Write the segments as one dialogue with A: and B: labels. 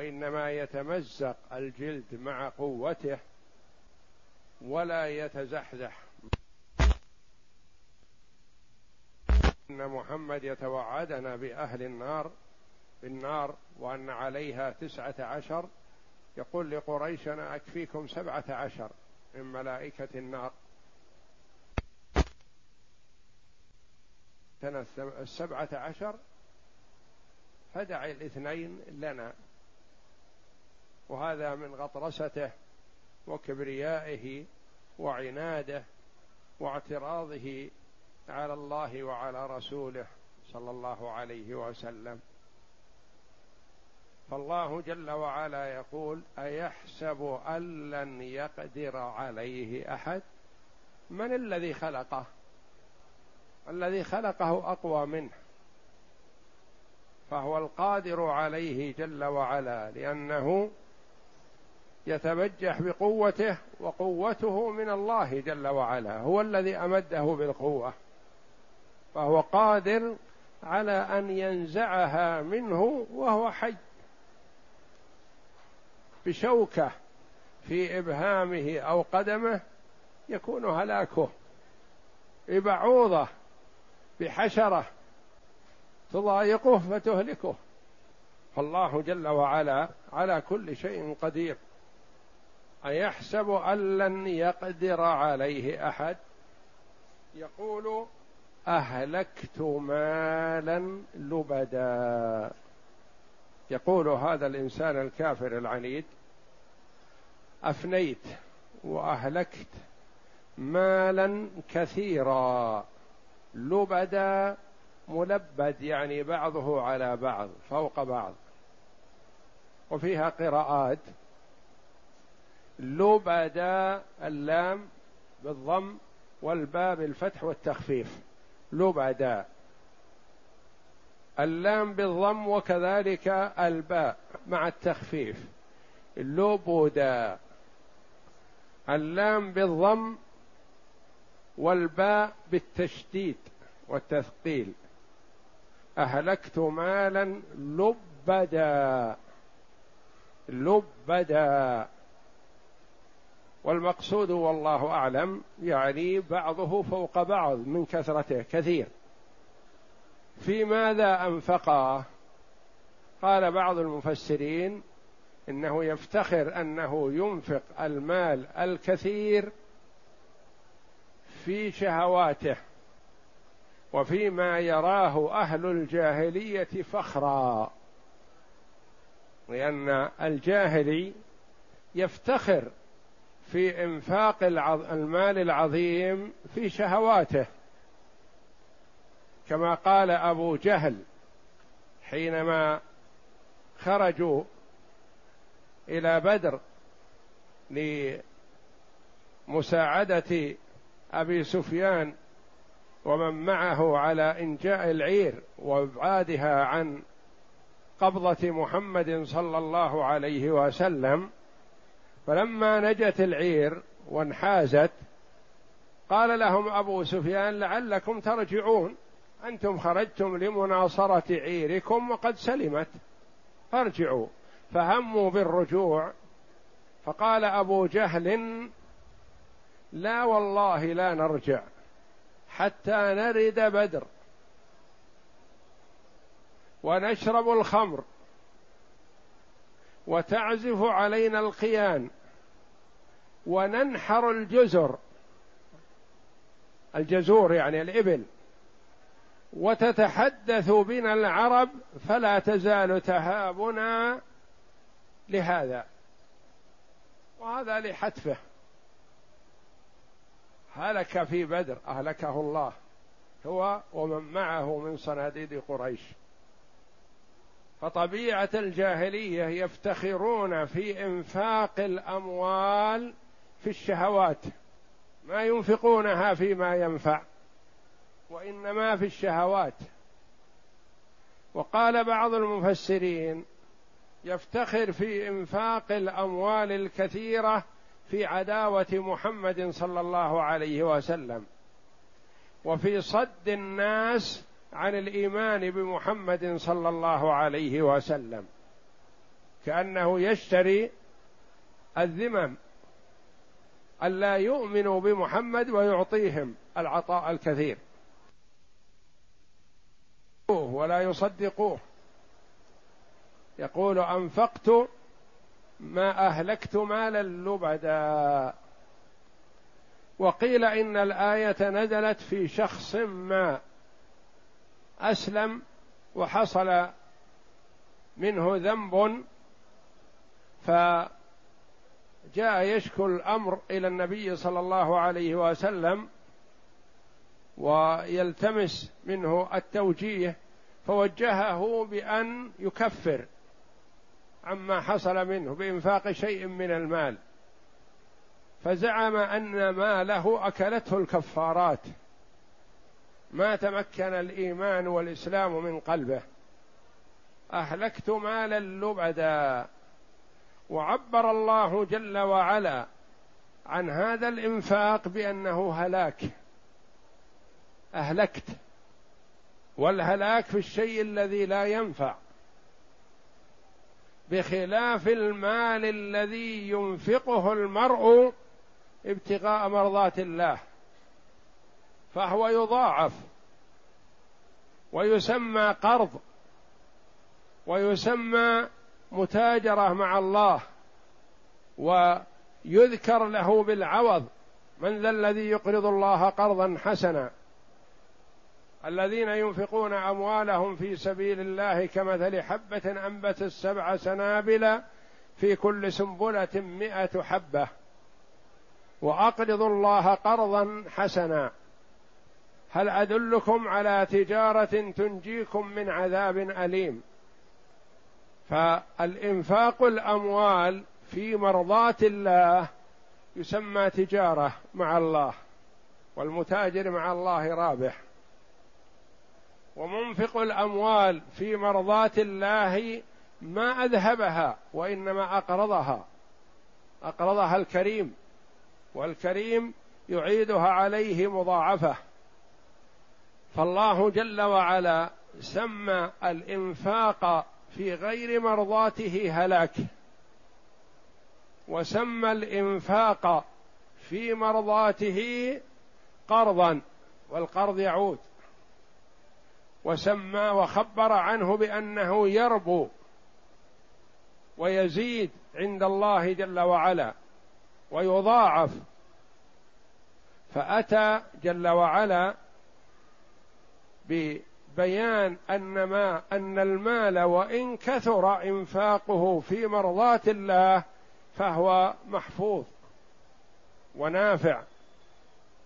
A: وإنما يتمزق الجلد مع قوته ولا يتزحزح. إن محمد يتوعدنا بأهل النار بالنار وأن عليها تسعة عشر. يقول لقريش أنا أكفيكم سبعة عشر من ملائكة النار. السبعة عشر فدع الاثنين لنا. وهذا من غطرسته وكبريائه وعناده واعتراضه على الله وعلى رسوله صلى الله عليه وسلم. فالله جل وعلا يقول أيحسب أن لن يقدر عليه أحد؟ من الذي خلقه؟ الذي خلقه أقوى منه. فهو القادر عليه جل وعلا لأنه يتبجح بقوته وقوته من الله جل وعلا هو الذي أمده بالقوة فهو قادر على أن ينزعها منه وهو حي. بشوكة في إبهامه أو قدمه يكون هلاكه ببعوضة بحشرة تضايقه فتهلكه. فالله جل وعلا على كل شيء قدير. أيحسب أن لن يقدر عليه أحد؟ يقول أهلكت مالا لبدا. يقول هذا الإنسان الكافر العنيد أفنيت وأهلكت مالا كثيرا. لبدا ملبد يعني بعضه على بعض فوق بعض. وفيها قراءات لبدا اللام بالضم والباء بالفتح والتخفيف. لبدا اللام بالضم وكذلك الباء مع التخفيف. لبدا اللام بالضم والباء بالتشديد والتثقيل. أهلكت مالا لبدا لبدا. والمقصود والله أعلم يعني بعضه فوق بعض من كثرته كثير. في ماذا أنفقا؟ قال بعض المفسرين إنه يفتخر أنه ينفق المال الكثير في شهواته وفيما يراه أهل الجاهلية فخرا لأن الجاهلي يفتخر في انفاق المال العظيم في شهواته. كما قال أبو جهل حينما خرجوا إلى بدر لمساعدة أبي سفيان ومن معه على إنجاء العير وإبعادها عن قبضة محمد صلى الله عليه وسلم فلما نجت العير وانحازت قال لهم أبو سفيان لعلكم ترجعون. أنتم خرجتم لمناصرة عيركم وقد سلمت. فارجعوا. فهموا بالرجوع. فقال أبو جهل لا والله لا نرجع حتى نرد بدر ونشرب الخمر. وتعزف علينا القيان وننحر الجزر الجزور يعني الإبل وتتحدث بنا العرب فلا تزال تهابنا لهذا وهذا لحتفه. هلك في بدر أهلكه الله هو ومن معه من صناديد قريش. فطبيعة الجاهلية يفتخرون في إنفاق الأموال في الشهوات ما ينفقونها فيما ينفع وإنما في الشهوات. وقال بعض المفسرين يفتخر في إنفاق الأموال الكثيرة في عداوة محمد صلى الله عليه وسلم وفي صد الناس عن الإيمان بمحمد صلى الله عليه وسلم كأنه يشتري الذمم ألا يؤمنوا بمحمد ويعطيهم العطاء الكثير. ولا يصدقوه. يقول أنفقت ما أهلكت مالا لبدا. وقيل إن الآية نزلت في شخص ما. أسلم وحصل منه ذنب فجاء يشكو الأمر إلى النبي صلى الله عليه وسلم ويلتمس منه التوجيه فوجهه بأن يكفر عما حصل منه بإنفاق شيء من المال فزعم أن ماله أكلته الكفارات ما تمكن الإيمان والإسلام من قلبه. أهلكت مالا لبدا وعبر الله جل وعلا عن هذا الإنفاق بأنه هلاك. أهلكت. والهلاك في الشيء الذي لا ينفع. بخلاف المال الذي ينفقه المرء ابتغاء مرضات الله. فهو يضاعف ويسمى قرض ويسمى متاجرة مع الله ويذكر له بالعوض. من ذا الذي يقرض الله قرضا حسنا؟ الذين ينفقون أموالهم في سبيل الله كمثل حبة انبت السبع سنابل في كل سنبلة مائه حبة. وأقرضوا الله قرضا حسنا. هل أدلكم على تجارة تنجيكم من عذاب أليم؟ فالإنفاق الأموال في مرضاه الله يسمى تجارة مع الله والمتاجر مع الله رابح. ومنفق الأموال في مرضاه الله ما أذهبها وإنما أقرضها أقرضها الكريم والكريم يعيدها عليه مضاعفة. فالله جل وعلا سمى الإنفاق في غير مرضاته هلاك. وسمى الإنفاق في مرضاته قرضا والقرض يعود. وسمى وخبر عنه بأنه يربو ويزيد عند الله جل وعلا ويضاعف. فأتى جل وعلا ببيان أن ما أن المال وإن كثر إنفاقه في مرضاه الله فهو محفوظ ونافع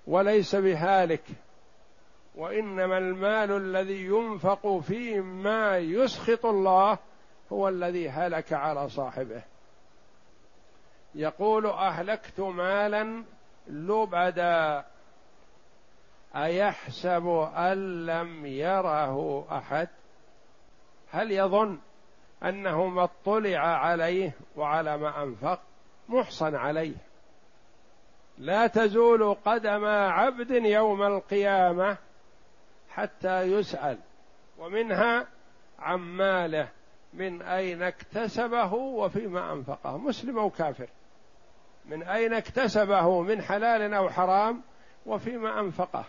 A: وليس بهالك وإنما المال الذي ينفق فيه ما يسخط الله هو الذي هلك على صاحبه. يقول أهلكت مالا لبدا أيحسب أن لم يره أحد؟ هل يظن أنه ما اطلع عليه وعلى ما أنفق؟ محصن عليه. لا تزول قدم عبد يوم القيامة حتى يسأل ومنها عن ماله من أين اكتسبه وفيما أنفقه. مسلم أو كافر؟ من أين اكتسبه؟ من حلال أو حرام؟ وفيما أنفقه.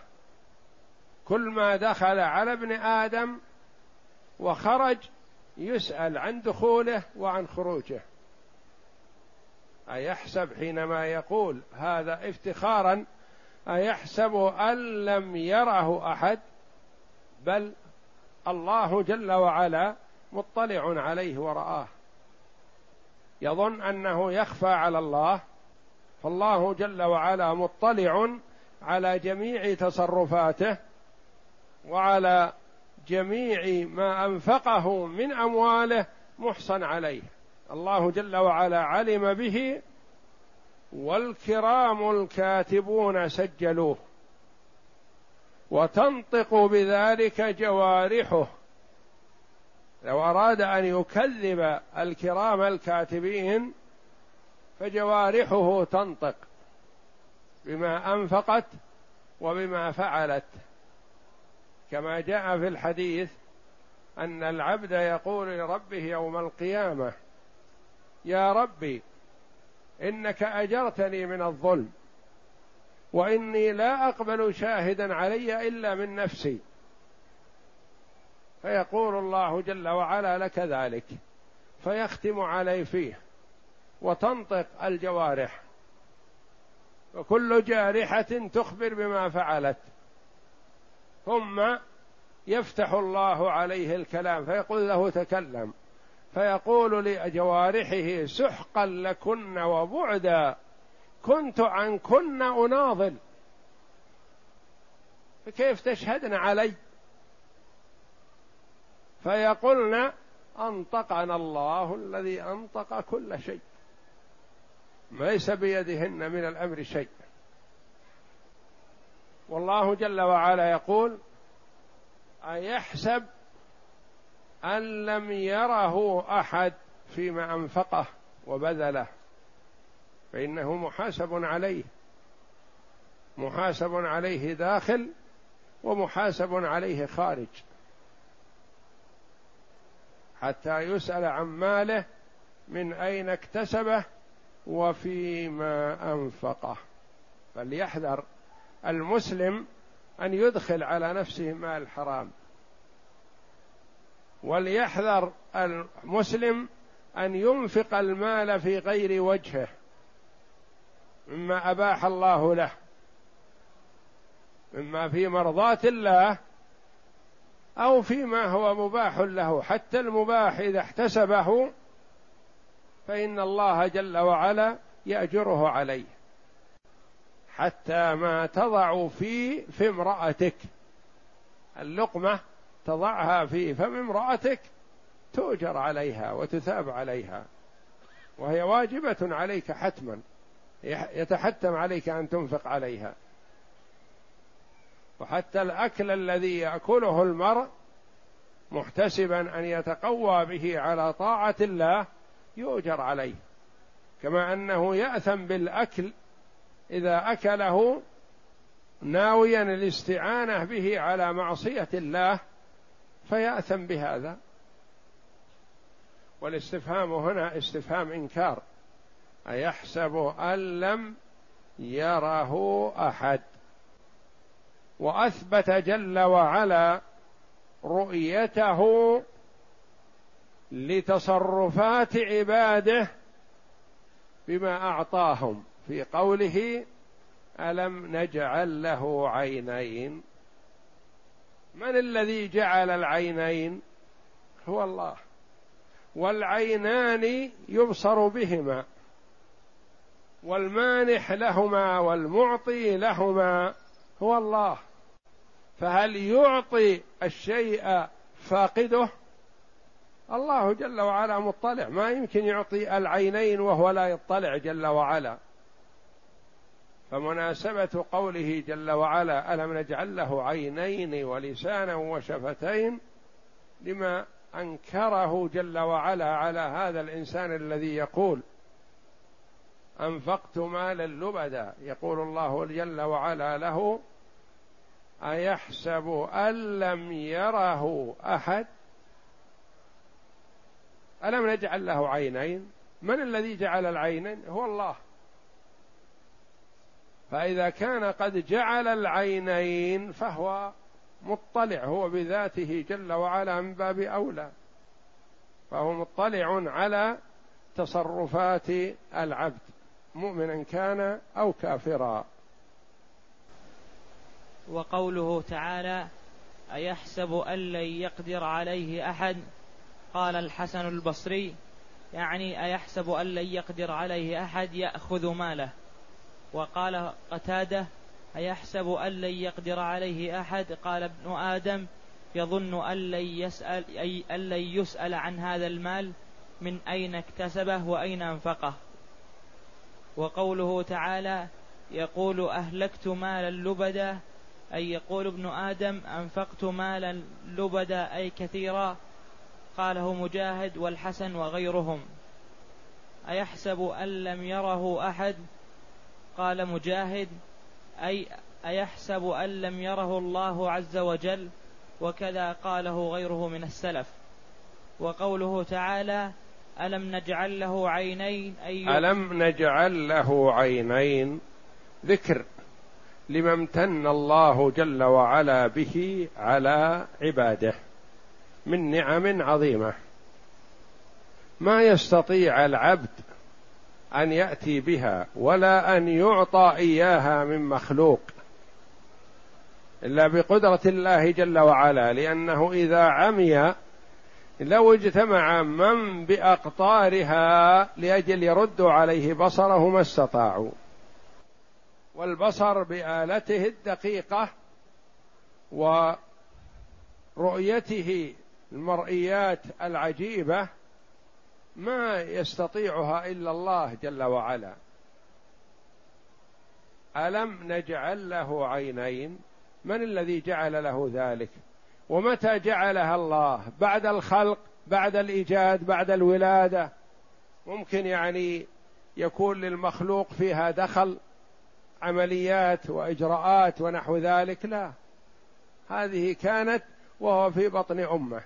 A: كل ما دخل على ابن آدم وخرج يسأل عن دخوله وعن خروجه. أيحسب حينما يقول هذا افتخارا؟ أيحسب أن لم يره أحد؟ بل الله جل وعلا مطلع عليه ورآه. يظن أنه يخفى على الله فالله جل وعلا مطلع على جميع تصرفاته وعلى جميع ما أنفقه من أمواله محصن عليه. الله جل وعلا علم به والكرام الكاتبون سجلوه وتنطق بذلك جوارحه. لو أراد أن يكذب الكرام الكاتبين فجوارحه تنطق بما أنفقت وبما فعلت. كما جاء في الحديث أن العبد يقول لربه يوم القيامة يا ربي إنك أجرتني من الظلم وإني لا أقبل شاهدا علي إلا من نفسي. فيقول الله جل وعلا لك ذلك فيختم علي فيه وتنطق الجوارح وكل جارحة تخبر بما فعلت. ثم يفتح الله عليه الكلام فيقول له تكلم فيقول لجوارحه سحقا لكن وبعدا كنت عنكن أناضل. فكيف تشهدن علي؟ فيقولن أنطقنا الله الذي أنطق كل شيء ليس بيدهن من الأمر شيء. والله جل وعلا يقول أيحسب أن لم يره أحد فيما أنفقه وبذله؟ فإنه محاسب عليه محاسب عليه داخل ومحاسب عليه خارج. حتى يسأل عن ماله من أين اكتسبه وفيما أنفقه. فليحذر المسلم أن يدخل على نفسه مال حرام وليحذر المسلم أن ينفق المال في غير وجهه مما أباح الله له. مما في مرضاة الله أو فيما هو مباح له. حتى المباح إذا احتسبه فإن الله جل وعلا يأجره عليه. حتى ما تضع في في امرأتك. اللقمة تضعها في فم امرأتك. تؤجر عليها وتثاب عليها. وهي واجبة عليك حتما. يتحتم عليك أن تنفق عليها. وحتى الأكل الذي يأكله المرء محتسبا أن يتقوى به على طاعة الله يؤجر عليه. كما أنه يأثم بالأكل إذا أكله ناويا الاستعانة به على معصية الله فيأثم بهذا. والاستفهام هنا استفهام إنكار. أيحسب أن لم يره أحد. وأثبت جل وعلا رؤيته لتصرفات عباده بما أعطاهم. في قوله ألم نجعل له عينين؟ من الذي جعل العينين؟ هو الله. والعينان يبصر بهما والمانح لهما والمعطي لهما هو الله. فهل يعطي الشيء فاقده؟ الله جل وعلا مطلع. ما يمكن يعطي العينين وهو لا يطلع جل وعلا. فمناسبة قوله جل وعلا ألم نجعل له عينين ولسانا وشفتين لما أنكره جل وعلا على هذا الإنسان الذي يقول أنفقت مالا لبدا. يقول الله جل وعلا له أيحسب أن لم يره أحد؟ ألم نجعل له عينين؟ من الذي جعل العينين؟ هو الله. فإذا كان قد جعل العينين فهو مطلع هو بذاته جل وعلا من باب أولى. فهو مطلع على تصرفات العبد مؤمنا كان أو كافرا.
B: وقوله تعالى أيحسب أن لن يقدر عليه أحد؟ قال الحسن البصري يعني أيحسب أن لن يقدر عليه أحد يأخذ ماله. وقال قتادة أيحسب أن لن يقدر عليه أحد؟ قال ابن آدم يظن أن لن يسأل, أي أن لن يسأل عن هذا المال من أين اكتسبه وأين أنفقه. وقوله تعالى يقول أهلكت مالا لبدا؟ أي يقول ابن آدم أنفقت مالا لبدا أي كثيرا؟ قاله مجاهد والحسن وغيرهم. أيحسب أن لم يره أحد؟ قال مجاهد أي أيحسب أن لم يره الله عز وجل؟ وكذا قاله غيره من السلف. وقوله تعالى ألم نجعل له عينين؟
A: أي ألم نجعل له عينين؟ ذكر لما امتن الله جل وعلا به على عباده. من نعم عظيمة. ما يستطيع العبد أن يأتي بها ولا أن يعطى إياها من مخلوق. إلا بقدرة الله جل وعلا لأنه إذا عمي لو اجتمع من بأقطارها لأجل يردوا عليه بصره ما استطاعوا. والبصر بآلته الدقيقة ورؤيته المرئيات العجيبة ما يستطيعها إلا الله جل وعلا. ألم نجعل له عينين؟ من الذي جعل له ذلك؟ ومتى جعلها الله؟ بعد الخلق بعد الإيجاد بعد الولادة. ممكن يعني يكون للمخلوق فيها دخل عمليات وإجراءات ونحو ذلك؟ لا. هذه كانت وهو في بطن أمه.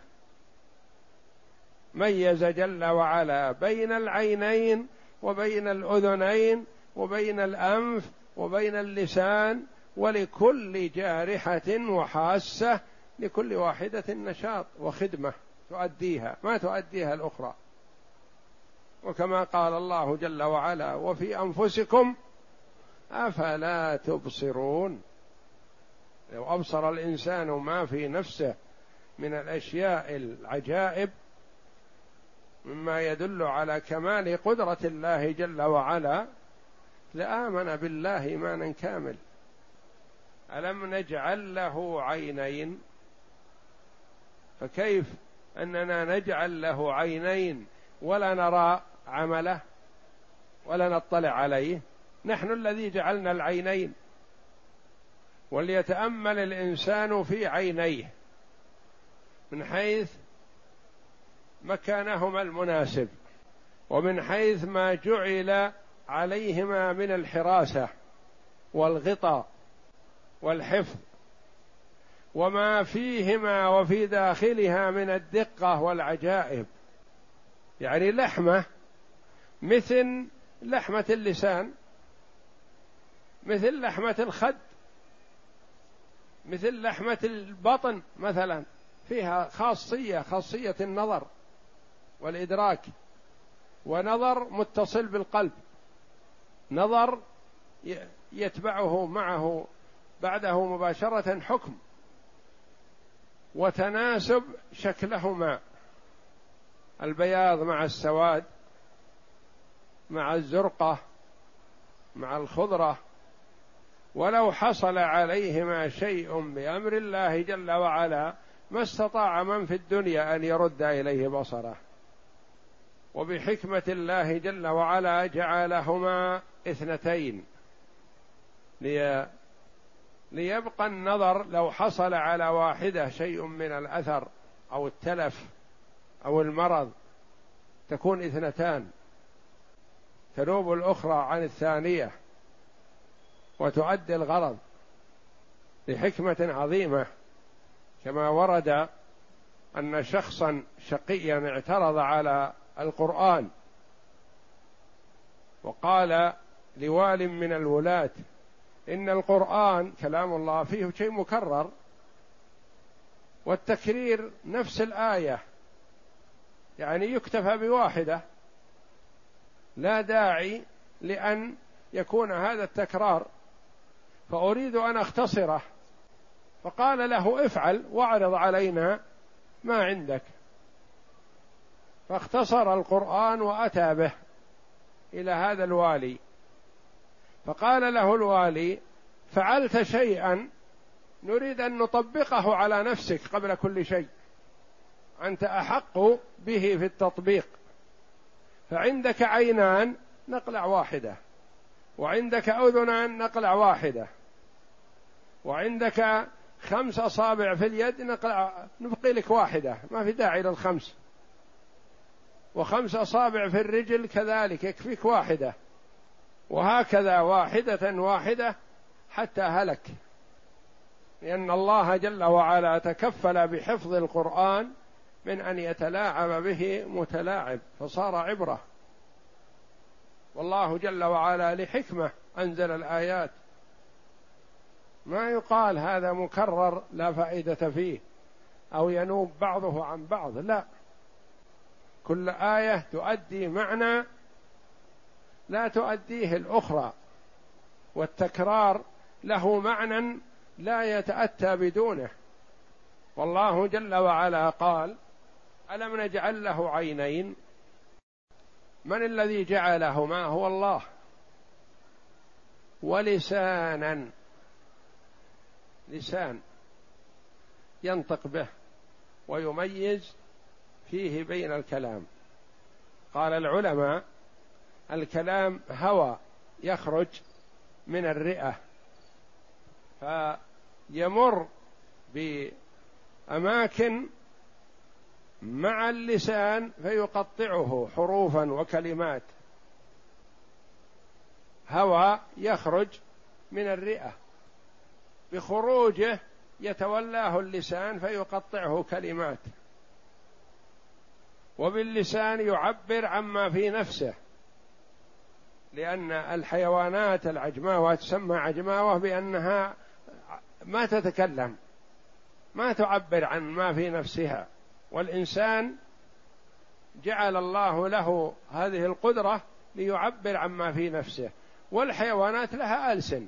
A: ميز جل وعلا بين العينين وبين الأذنين وبين الأنف وبين اللسان ولكل جارحة وحاسة لكل واحدة نشاط وخدمة تؤديها. ما تؤديها الأخرى. وكما قال الله جل وعلا وفي أنفسكم أفلا تبصرون. لو أبصر الإنسان ما في نفسه من الأشياء العجائب مما يدل على كمال قدرة الله جل وعلا لآمن بالله إيمانا كامل. ألم نجعل له عينين؟ فكيف أننا نجعل له عينين ولا نرى عمله ولا نطلع عليه؟ نحن الذي جعلنا العينين. وليتأمل الإنسان في عينيه من حيث مكانهما المناسب ومن حيث ما جعل عليهما من الحراسة والغطاء والحفظ وما فيهما وفي داخلها من الدقة والعجائب. يعني لحمة مثل لحمة اللسان مثل لحمة الخد مثل لحمة البطن مثلا فيها خاصية خاصية النظر. والإدراك ونظر متصل بالقلب نظر يتبعه معه بعده مباشرة حكم وتناسب شكلهما البياض مع السواد مع الزرقة مع الخضرة ولو حصل عليهما شيء بأمر الله جل وعلا ما استطاع من في الدنيا أن يرد إليه بصره. وبحكمة الله جل وعلا جعلهما اثنتين. لي ليبقى النظر لو حصل على واحدة شيء من الأثر أو التلف أو المرض تكون اثنتان. تنوب الأخرى عن الثانية وتؤدي الغرض لحكمة عظيمة كما ورد أن شخصا شقيا اعترض على القرآن. وقال لوال من الولاة إن القرآن كلام الله فيه شيء مكرر والتكرير نفس الآية يعني يكتفى بواحدة لا داعي لأن يكون هذا التكرار فأريد أن أختصره. فقال له افعل واعرض علينا ما عندك. فاختصر القرآن وأتى به إلى هذا الوالي. فقال له الوالي فعلت شيئا نريد أن نطبقه على نفسك قبل كل شيء. أنت أحق به في التطبيق. فعندك عينان نقلع واحدة وعندك أذنان نقلع واحدة وعندك خمس أصابع في اليد نقلع نبقي لك واحدة ما في داعي للخمس. وخمس أصابع في الرجل كذلك. يكفيك واحدة. وهكذا واحدة واحدة حتى هلك. لأن الله جل وعلا تكفل بحفظ القرآن من أن يتلاعب به متلاعب فصار عبرة. والله جل وعلا لحكمة أنزل الآيات. ما يقال هذا مكرر لا فائدة فيه أو ينوب بعضه عن بعض لا. كل آية تؤدي معنى لا تؤديه الأخرى والتكرار له معنى لا يتأتى بدونه. والله جل وعلا قال ألم نجعل له عينين؟ من الذي جعلهما هو الله؟ ولسانا لسان ينطق به ويميز فيه بين الكلام. قال العلماء الكلام هوى يخرج من الرئة فيمر بأماكن مع اللسان فيقطعه حروفا وكلمات. هوى يخرج من الرئة بخروجه يتولاه اللسان فيقطعه كلمات. وباللسان يعبر عما في نفسه. لأن الحيوانات العجماوة تسمى عجماوة بأنها ما تتكلم ما تعبر عن ما في نفسها. والإنسان جعل الله له هذه القدرة ليعبر عما في نفسه. والحيوانات لها ألسن.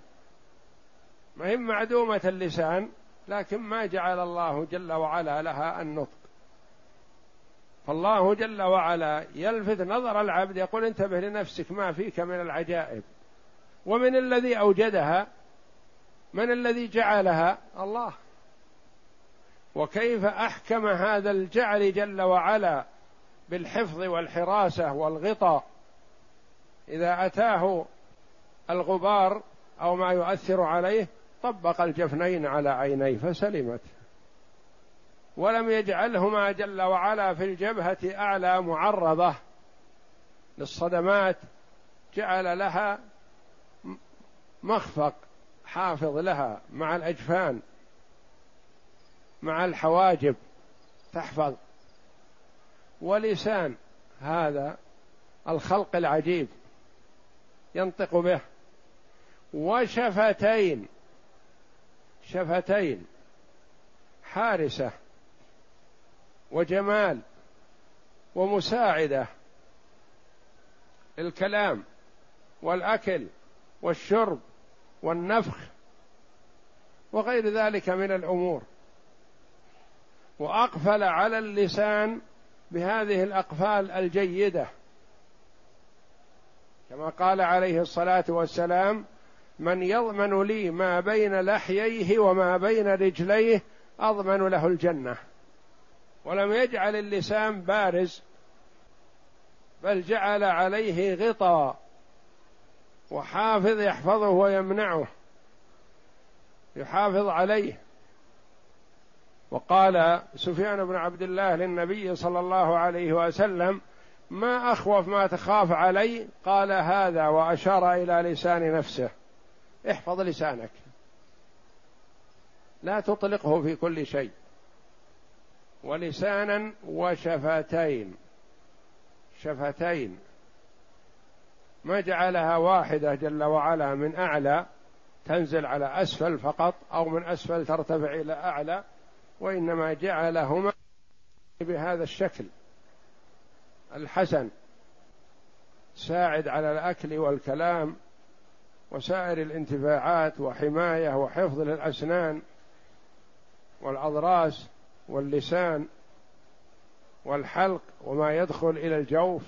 A: ما هي معدومة اللسان لكن ما جعل الله جل وعلا لها النطق. فالله جل وعلا يلفت نظر العبد يقول انتبه لنفسك ما فيك من العجائب. ومن الذي أوجدها؟ من الذي جعلها؟ الله. وكيف أحكم هذا الجعل جل وعلا بالحفظ والحراسة والغطاء؟ إذا أتاه الغبار أو ما يؤثر عليه طبق الجفنين على عينيه فسلمت. ولم يجعلهما جل وعلا في الجبهة أعلى معرضة للصدمات جعل لها مخفق حافظ لها مع الأجفان مع الحواجب تحفظ. ولسان هذا الخلق العجيب ينطق به. وشفتين شفتين حارسة وجمال ومساعدة. الكلام والأكل والشرب والنفخ وغير ذلك من الأمور. وأقفل على اللسان بهذه الأقفال الجيدة. كما قال عليه الصلاة والسلام من يضمن لي ما بين لحييه وما بين رجليه أضمن له الجنة. ولم يجعل اللسان بارز بل جعل عليه غطاء وحافظ يحفظه ويمنعه يحافظ عليه. وقال سفيان بن عبد الله للنبي صلى الله عليه وسلم ما أخوف ما تخاف علي قال هذا وأشار إلى لسان نفسه. احفظ لسانك. لا تطلقه في كل شيء. ولسانا وشفتين. شفتين. ما جعلها واحدة جل وعلا من أعلى تنزل على أسفل فقط أو من أسفل ترتفع إلى أعلى وإنما جعلهما بهذا الشكل. الحسن ساعد على الأكل والكلام وسائر الانتفاعات وحماية وحفظ للأسنان والأضراس واللسان والحلق وما يدخل إلى الجوف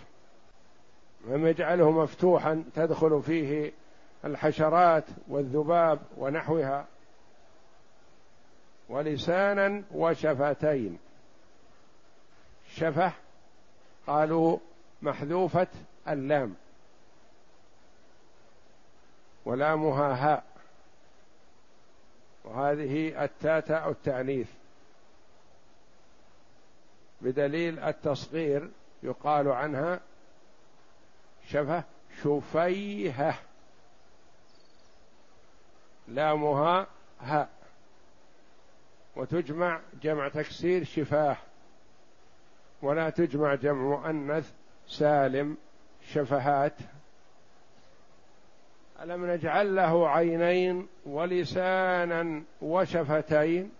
A: لم يجعله مفتوحا تدخل فيه الحشرات والذباب ونحوها. ولسانا وشفتين. شفة قالوا محذوفة اللام. ولامها هاء. وهذه التاء التأنيث. بدليل التصغير يقال عنها شفه شفيهة. لامها هاء وتجمع جمع تكسير شفاه. ولا تجمع جمع مؤنث سالم شفهات. ألم نجعل له عينين ولسانا وشفتين؟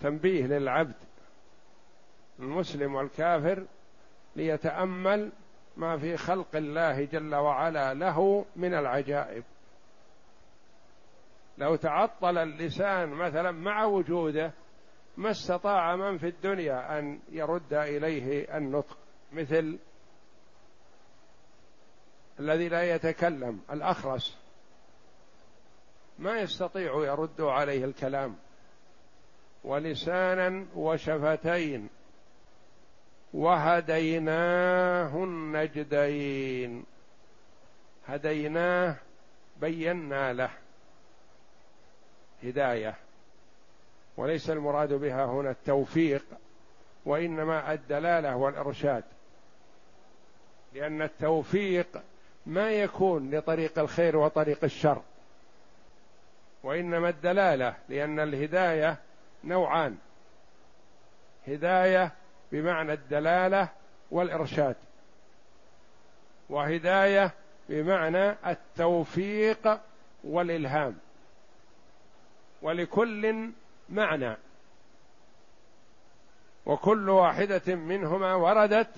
A: تنبيه للعبد المسلم والكافر ليتأمل ما في خلق الله جل وعلا له من العجائب. لو تعطل اللسان مثلا مع وجوده ما استطاع من في الدنيا أن يرد إليه النطق مثل الذي لا يتكلم الأخرس. ما يستطيع يرد عليه الكلام. ولسانا وشفتين وهديناه النجدين. هديناه بينا له هداية. وليس المراد بها هنا التوفيق وإنما الدلالة والإرشاد. لأن التوفيق ما يكون لطريق الخير وطريق الشر وإنما الدلالة لأن الهداية نوعان. هداية بمعنى الدلالة والإرشاد. وهداية بمعنى التوفيق والإلهام. ولكل معنى. وكل واحدة منهما وردت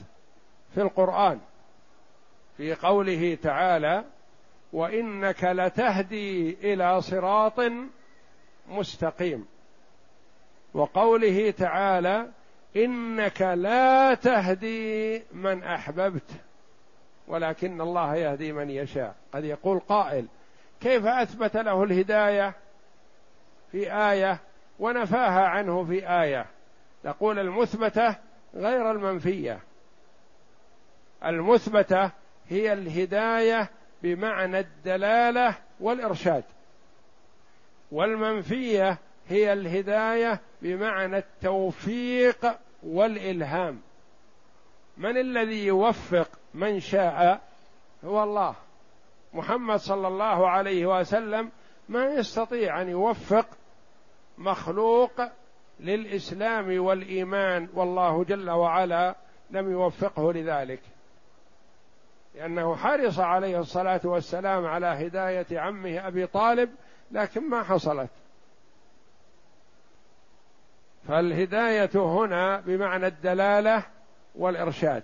A: في القرآن. في قوله تعالى وإنك لتهدي إلى صراط مستقيم. وقوله تعالى إنك لا تهدي من أحببت ولكن الله يهدي من يشاء. قد يقول قائل كيف أثبت له الهداية؟ في آية ونفاها عنه في آية. نقول المثبتة غير المنفية. المثبتة هي الهداية بمعنى الدلالة والإرشاد. والمنفية هي الهداية بمعنى التوفيق والإلهام. من الذي يوفق من شاء هو الله. محمد صلى الله عليه وسلم ما يستطيع أن يوفق مخلوق للإسلام والإيمان والله جل وعلا لم يوفقه لذلك. لأنه حرص عليه الصلاة والسلام على هداية عمه أبي طالب لكن ما حصلت. فالهداية هنا بمعنى الدلالة والإرشاد.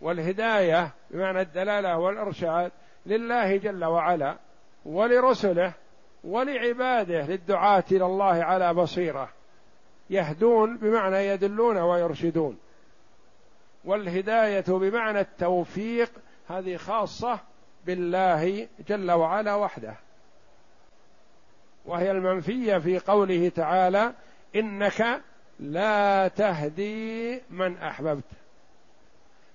A: والهداية بمعنى الدلالة والإرشاد لله جل وعلا ولرسله ولعباده للدعاة إلى الله على بصيرة. يهدون بمعنى يدلون ويرشدون. والهداية بمعنى التوفيق هذه خاصة بالله جل وعلا وحده. وهي المنفية في قوله تعالى إنك لا تهدي من أحببت.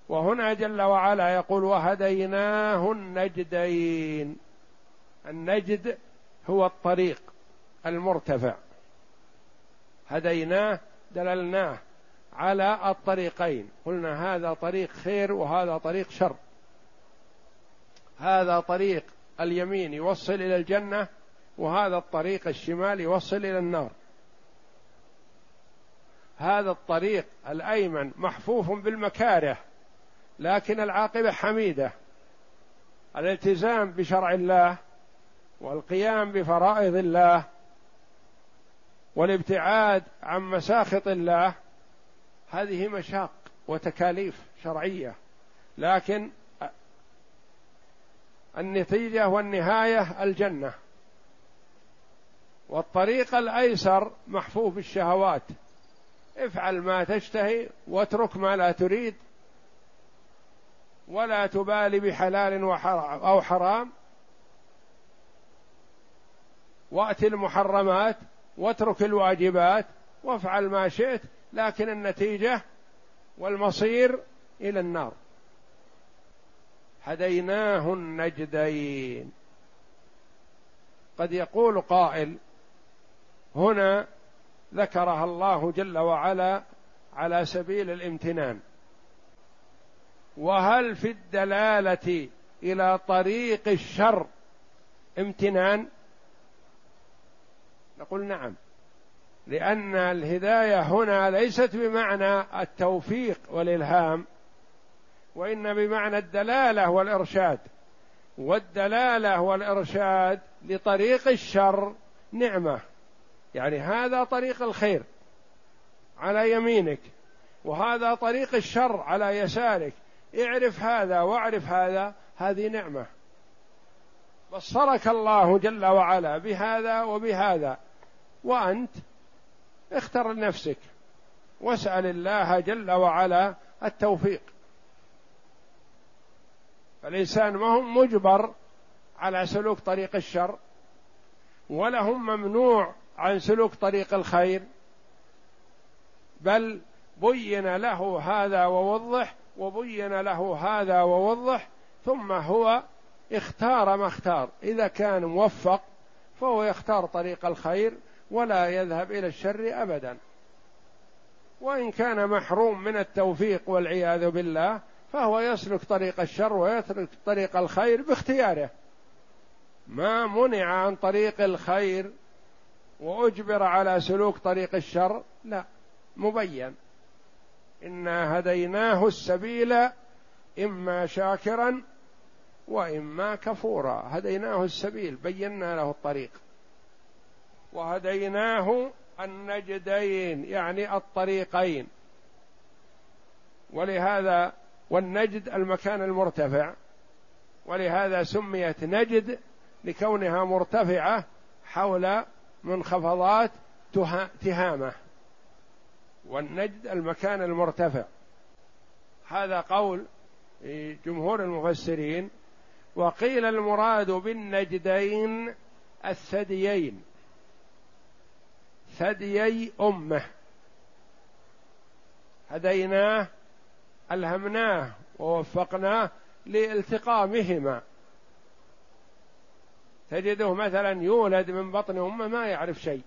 A: وهنا جل وعلا يقول وهديناه النجدين. النجد هو الطريق المرتفع. هديناه دللناه على الطريقين. قلنا هذا طريق خير وهذا طريق شر. هذا طريق اليمين يوصل إلى الجنة وهذا الطريق الشمال يوصل إلى النار. هذا الطريق الأيمن محفوف بالمكاره لكن العاقبة حميدة. الالتزام بشرع الله والقيام بفرائض الله والابتعاد عن مساخط الله هذه مشاق وتكاليف شرعية. لكن النتيجة والنهاية الجنة. والطريق الأيسر محفوف بالشهوات. افعل ما تشتهي واترك ما لا تريد ولا تبالي بحلال وحرام أو حرام. وأت المحرمات واترك الواجبات وافعل ما شئت لكن النتيجة والمصير إلى النار. هديناه النجدين. قد يقول قائل هنا ذكرها الله جل وعلا على سبيل الامتنان. وهل في الدلالة إلى طريق الشر امتنان؟ نقول نعم لأن الهداية هنا ليست بمعنى التوفيق والإلهام وإن بمعنى الدلالة والإرشاد. والدلالة والإرشاد لطريق الشر نعمة. يعني هذا طريق الخير على يمينك وهذا طريق الشر على يسارك. اعرف هذا واعرف هذا هذه نعمة. بصرك الله جل وعلا بهذا وبهذا. وأنت اختر لنفسك واسأل الله جل وعلا التوفيق. فالإنسان ما هو مجبر على سلوك طريق الشر ولا هم ممنوع عن سلوك طريق الخير بل بين له هذا ووضح وبين له هذا ووضح ثم هو اختار ما اختار. إذا كان موفق فهو يختار طريق الخير ولا يذهب إلى الشر ابدا. وإن كان محروم من التوفيق والعياذ بالله فهو يسلك طريق الشر ويترك طريق الخير باختياره. ما منع عن طريق الخير وأجبر على سلوك طريق الشر؟ لا. مبين. إنا هديناه السبيل إما شاكرا وإما كفورا. هديناه السبيل بينا له الطريق. وهديناه النجدين يعني الطريقين. ولهذا والنجد المكان المرتفع. ولهذا سميت نجد لكونها مرتفعة حول منخفضات تهامه والنجد المكان المرتفع. هذا قول جمهور المفسرين وقيل المراد بالنجدين الثديين. ثديي أمة. هديناه ألهمناه ووفقناه لالتقامهما. تجده مثلا يولد من بطن أمه ما يعرف شيء.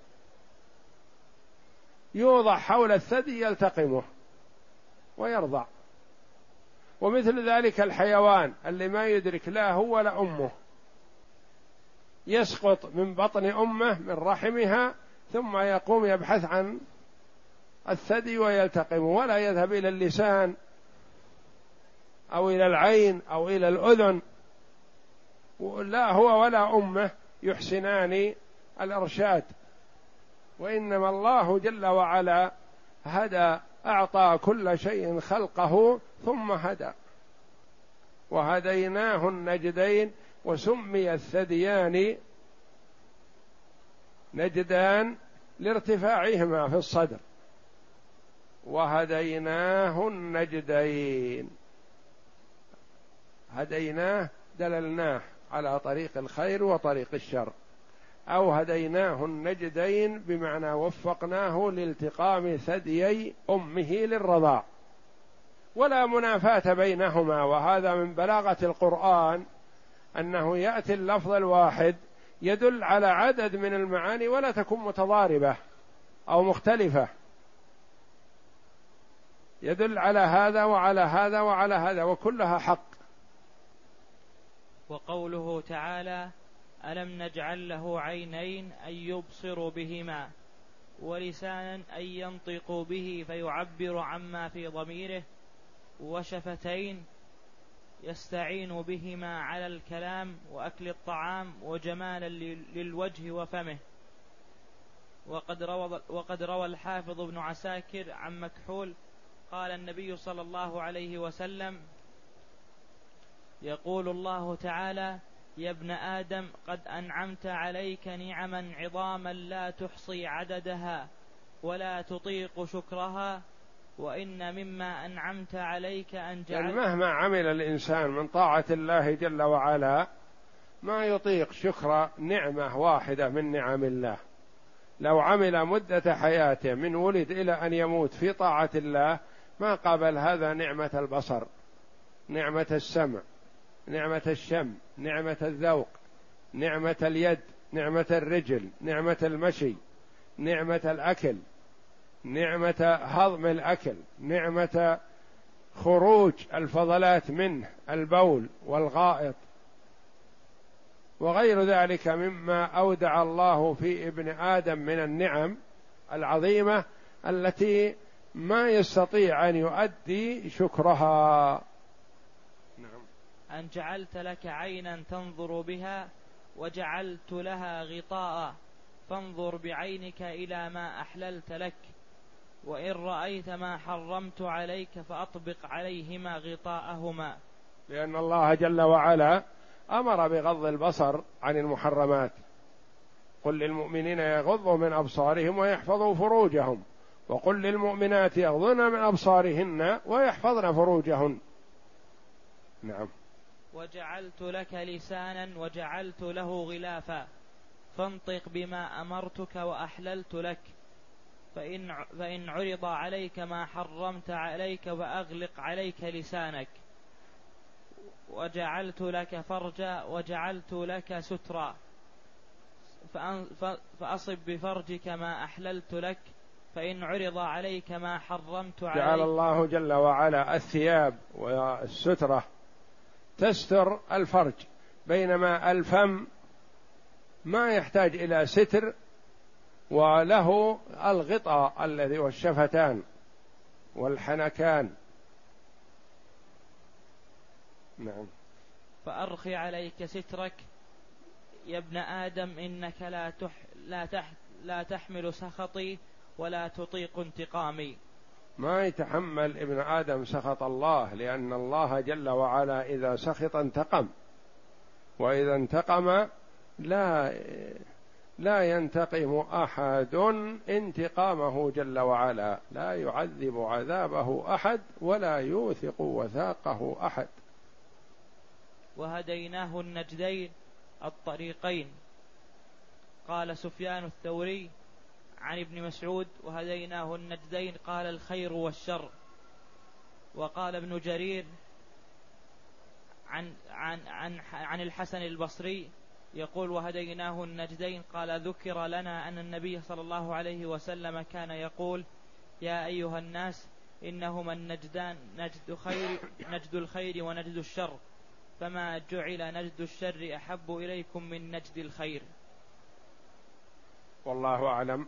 A: يوضع حول الثدي يلتقمه ويرضع. ومثل ذلك الحيوان اللي ما يدرك لا هو ولا أمه. يسقط من بطن أمه من رحمها ثم يقوم يبحث عن الثدي ويلتقم ولا يذهب إلى اللسان أو إلى العين أو إلى الأذن. لا هو ولا أمه يحسنان الإرشاد. وإنما الله جل وعلا هدى أعطى كل شيء خلقه ثم هدى. وهديناه النجدين وسمي الثديان نجدان لارتفاعهما في الصدر. وهديناه النجدين. هديناه دللناه. على طريق الخير وطريق الشر. أو هديناه النجدين بمعنى وفقناه لالتقام ثديي أمه للرضاع ولا منافاة بينهما وهذا من بلاغة القرآن أنه يأتي اللفظ الواحد يدل على عدد من المعاني ولا تكون متضاربة أو مختلفة. يدل على هذا وعلى هذا وعلى هذا وكلها حق.
B: وقوله تعالى ألم نجعل له عينين أن يبصر بهما ولسانا أن ينطق به فيعبر عما في ضميره وشفتين يستعين بهما على الكلام وأكل الطعام وجمالا للوجه وفمه. وقد روى, وقد روى الحافظ ابن عساكر عن مكحول قال النبي صلى الله عليه وسلم يقول الله تعالى يا ابن آدم قد أنعمت عليك نعما عظاما لا تحصي عددها ولا تطيق شكرها وإن مما أنعمت عليك أن
A: جعلت يعني مهما عمل الإنسان من طاعة الله جل وعلا ما يطيق شكر نعمة واحدة من نعم الله. لو عمل مدة حياته من ولد إلى أن يموت في طاعة الله ما قابل هذا نعمة البصر نعمة السمع. نعمة الشم نعمة الذوق نعمة اليد نعمة الرجل نعمة المشي نعمة الأكل نعمة هضم الأكل نعمة خروج الفضلات منه البول والغائط. وغير ذلك مما أودع الله في ابن آدم من النعم العظيمة التي ما يستطيع أن يؤدي شكرها.
B: أن جعلت لك عينا تنظر بها وجعلت لها غطاء فانظر بعينك إلى ما أحللت لك وإن رأيت ما حرمت عليك فأطبق عليهما غطاءهما.
A: لأن الله جل وعلا أمر بغض البصر عن المحرمات. قل للمؤمنين يغضوا من أبصارهم ويحفظوا فروجهم وقل للمؤمنات يغضن من أبصارهن ويحفظن فروجهن. نعم.
B: وجعلت لك لسانا وجعلت له غلافا. فانطق بما أمرتك وأحللت لك. فإن فإن عرض عليك ما حرمت عليك وأغلق عليك لسانك. وجعلت لك فرجا وجعلت لك سترا. فأصب بفرجك ما أحللت لك. فإن عرض عليك ما حرمت عليك.
A: جعل الله جل وعلا الثياب والسترة. تستر الفرج بينما الفم ما يحتاج إلى ستر وله الغطاء الذي والشفتان والحنكان.
B: نعم. فأرخي عليك سترك يا ابن آدم إنك لا تح لا تح لا تحمل سخطي ولا تطيق انتقامي.
A: ما يتحمل ابن آدم سخط الله لأن الله جل وعلا إذا سخط انتقم. وإذا انتقم لا لا ينتقم أحد انتقامه جل وعلا. لا يعذب عذابه أحد ولا يوثق وثاقه أحد.
B: وهديناه النجدين الطريقين. قال سفيان الثوري عن ابن مسعود وهديناه النجدين قال الخير والشر. وقال ابن جرير عن عن عن عن الحسن البصري يقول وهديناه النجدين قال ذكر لنا أن النبي صلى الله عليه وسلم كان يقول يا أيها الناس إنهما النجدان نجد خير نجد الخير ونجد الشر. فما جعل نجد الشر أحب إليكم من نجد الخير.
A: والله أعلم.